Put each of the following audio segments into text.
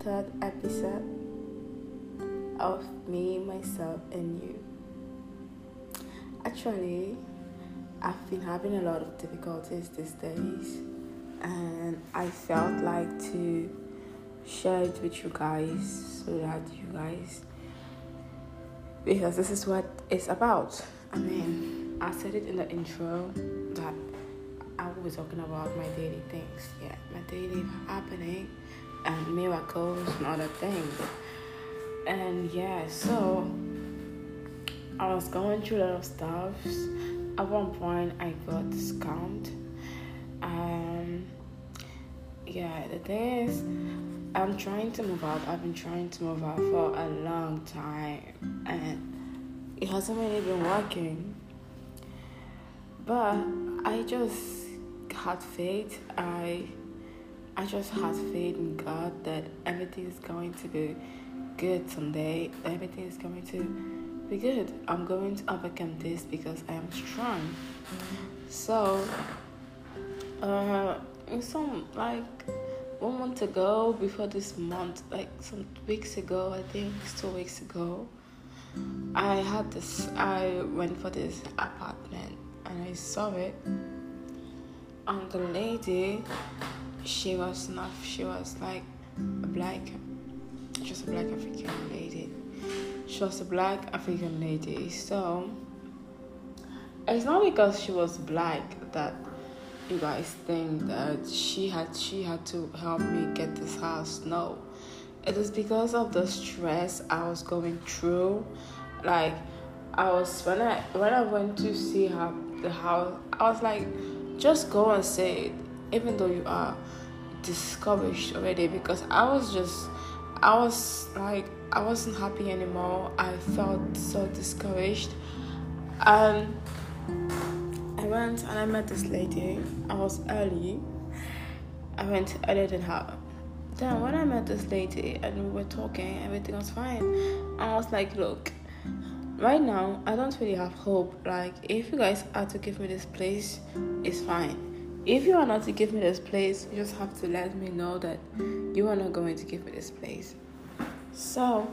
third episode of me, myself and you. Actually, I've been having a lot of difficulties these days and I felt like to share it with you guys so that you guys because this is what it's about. I mean, I said it in the intro that I be talking about my daily things. Yeah, my daily happening and miracles and other things. And yeah, so I was going through a lot of stuff. At one point, I got scammed. Um, yeah, the thing is, I'm trying to move out. I've been trying to move out for a long time, and it hasn't really been working. But I just had faith. I I just have faith in God that everything is going to be good someday. Everything is going to be good. I'm going to overcome this because I am strong. So, uh, some like one month ago, before this month, like some weeks ago, I think two weeks ago, I had this. I went for this apartment and I saw it. And the lady, she was not. She was like a black, just a black African lady. She was a black African lady. So it's not because she was black that you guys think that she had she had to help me get this house. No. It is because of the stress I was going through. Like I was when I when I went to see her the house, I was like, just go and say it, even though you are discouraged already. Because I was just, I was like, I wasn't happy anymore. I felt so discouraged, and I went and I met this lady. I was early. I went earlier than her. Then when I met this lady and we were talking, everything was fine. I was like, look, right now I don't really have hope. Like if you guys are to give me this place, it's fine. If you are not to give me this place, you just have to let me know that you are not going to give me this place. So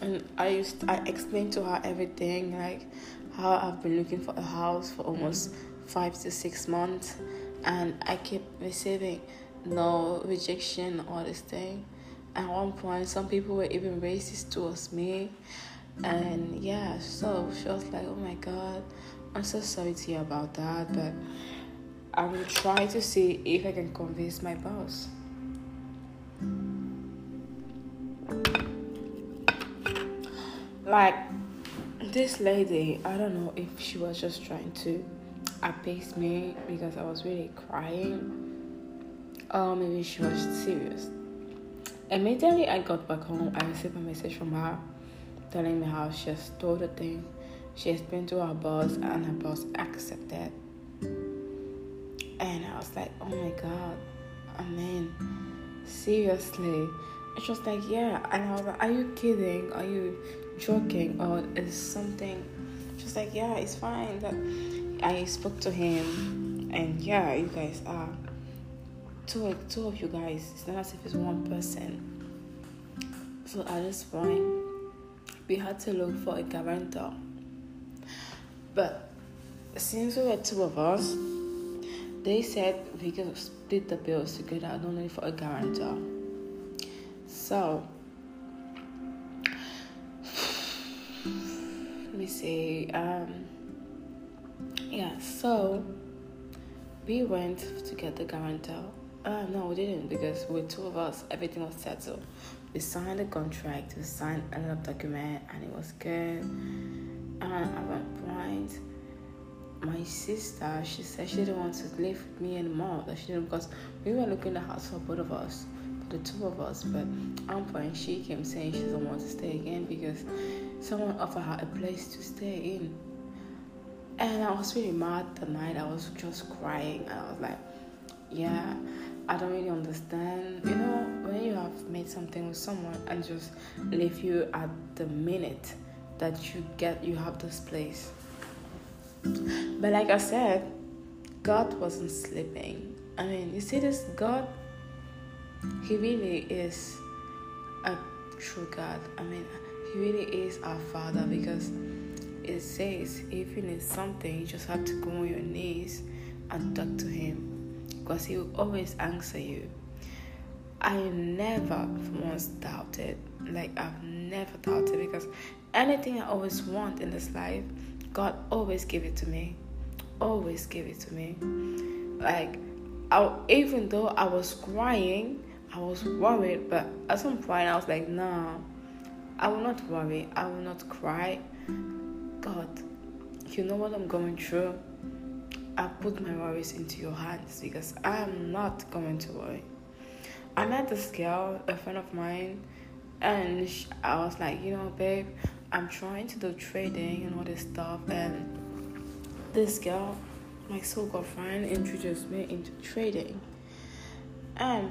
and I used I explained to her everything like how I've been looking for a house for almost mm-hmm. five to six months and I keep receiving no rejection or this thing. At one point some people were even racist towards me and yeah, so she was like, Oh my god, I'm so sorry to you about that but I'm try to see if I can convince my boss. Like this lady, I don't know if she was just trying to appease me because I was really crying, or maybe she was serious. Immediately I got back home, I received a message from her telling me how she has told the thing. She explained to her boss, and her boss accepted. And I was like, oh my god, I mean, seriously. And she was like, yeah. And I was like, are you kidding? Are you joking? Or is something? She was like, yeah, it's fine. That I spoke to him, and yeah, you guys are two, two of you guys. It's not as if it's one person. So at this point, we had to look for a guarantor. But since we were two of us, they said we could split the bills together, not only for a guarantor. So, let me see. Um, yeah, so we went to get the guarantor. Uh, no, we didn't because with two of us, everything was settled. We signed the contract, we signed another document, and it was good. And at one point, my sister, she said she didn't want to live with me anymore. That she didn't because we were looking at house for both of us, for the two of us. But one point, she came saying she doesn't want to stay again because someone offered her a place to stay in. And I was really mad the night. I was just crying. And I was like, yeah, I don't really understand. You know, when you have made something with someone and just leave you at the minute that you get, you have this place. But like I said, God wasn't sleeping. I mean, you see this God, He really is a true God. I mean, He really is our Father because it says if you need something, you just have to go on your knees and talk to Him because He will always answer you. I never once doubted, like, I've never doubted because anything I always want in this life, God always gave it to me. Always give it to me. Like, I, even though I was crying, I was worried, but at some point I was like, nah, I will not worry. I will not cry. God, you know what I'm going through. I put my worries into your hands because I am not going to worry. I met this girl, a friend of mine, and I was like, you know, babe, I'm trying to do trading and all this stuff, and this girl, my soul girlfriend, introduced me into trading, and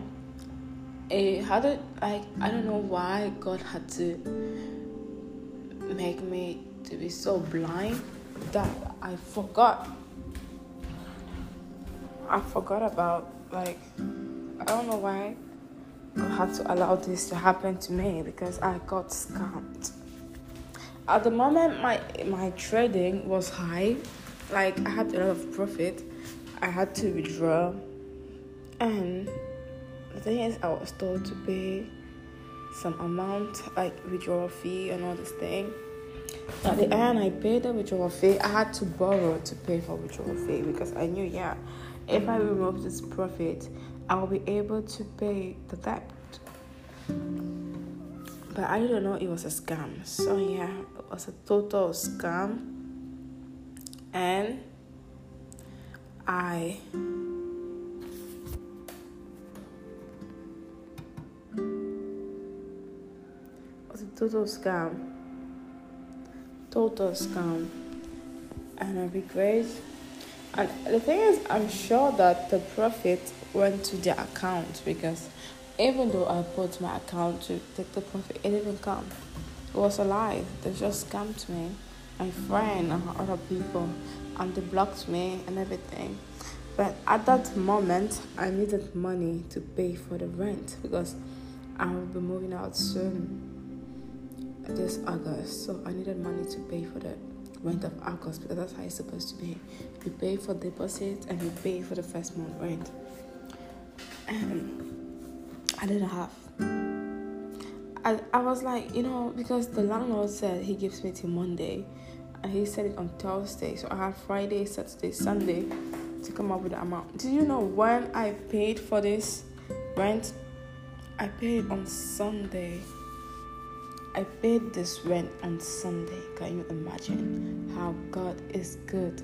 it had it like I don't know why God had to make me to be so blind that I forgot. I forgot about like I don't know why God had to allow this to happen to me because I got scammed. At the moment, my my trading was high, like I had a lot of profit. I had to withdraw, and the thing is, I was told to pay some amount, like withdrawal fee and all this thing. At the end, I paid the withdrawal fee. I had to borrow to pay for withdrawal fee because I knew, yeah, if I remove this profit, I'll be able to pay the debt. But I didn't know it was a scam. So yeah, it was a total scam. And I was a total scam. Total scam. And I regret. And the thing is, I'm sure that the profit went to their account because even though I put my account to take the profit, it didn't come. It was a lie. They just scammed me, my friend and other people, and they blocked me and everything. But at that moment, I needed money to pay for the rent because I will be moving out soon this August. So I needed money to pay for the rent of August because that's how it's supposed to be. You pay for deposit and you pay for the first month rent. And I didn't have. I, I was like, you know, because the landlord said he gives me till Monday and he said it on Thursday. So I have Friday, Saturday, Sunday to come up with the amount. Do you know when I paid for this rent? I paid on Sunday. I paid this rent on Sunday. Can you imagine how God is good?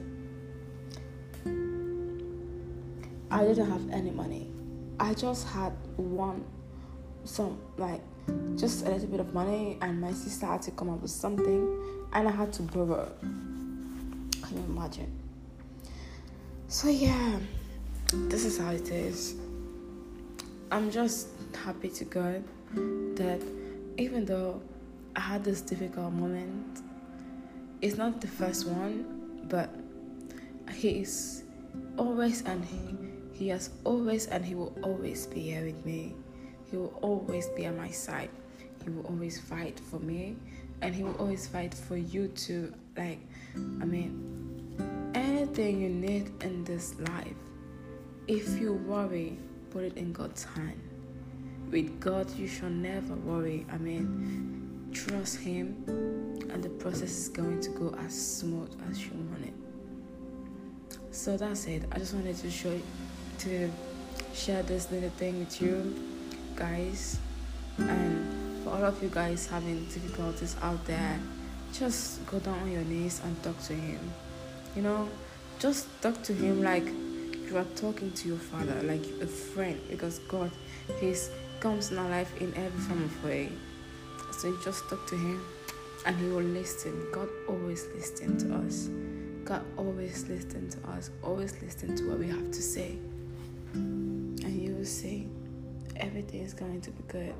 I didn't have any money. I just had one, some like just a little bit of money, and my sister had to come up with something, and I had to borrow. Can you imagine? So, yeah, this is how it is. I'm just happy to God that even though I had this difficult moment, it's not the first one, but He is always and He, he has always and He will always be here with me. He will always be at my side. He will always fight for me, and He will always fight for you too. Like, I mean, anything you need in this life, if you worry, put it in God's hand. With God, you shall never worry. I mean, trust Him, and the process is going to go as smooth as you want it. So that's it. I just wanted to show, to share this little thing with you guys, and for all of you guys having difficulties out there, just go down on your knees and talk to Him. You know, just talk to him like you are talking to your father, like a friend, because God, He's comes in our life in every form of way. So you just talk to Him, and He will listen. God always listens to us. God always listens to us. Always listen to what we have to say, and you will see everything is going to be good.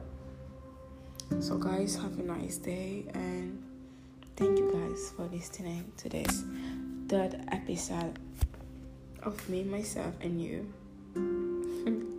So, guys, have a nice day, and thank you guys for listening to this third episode of me, myself, and you.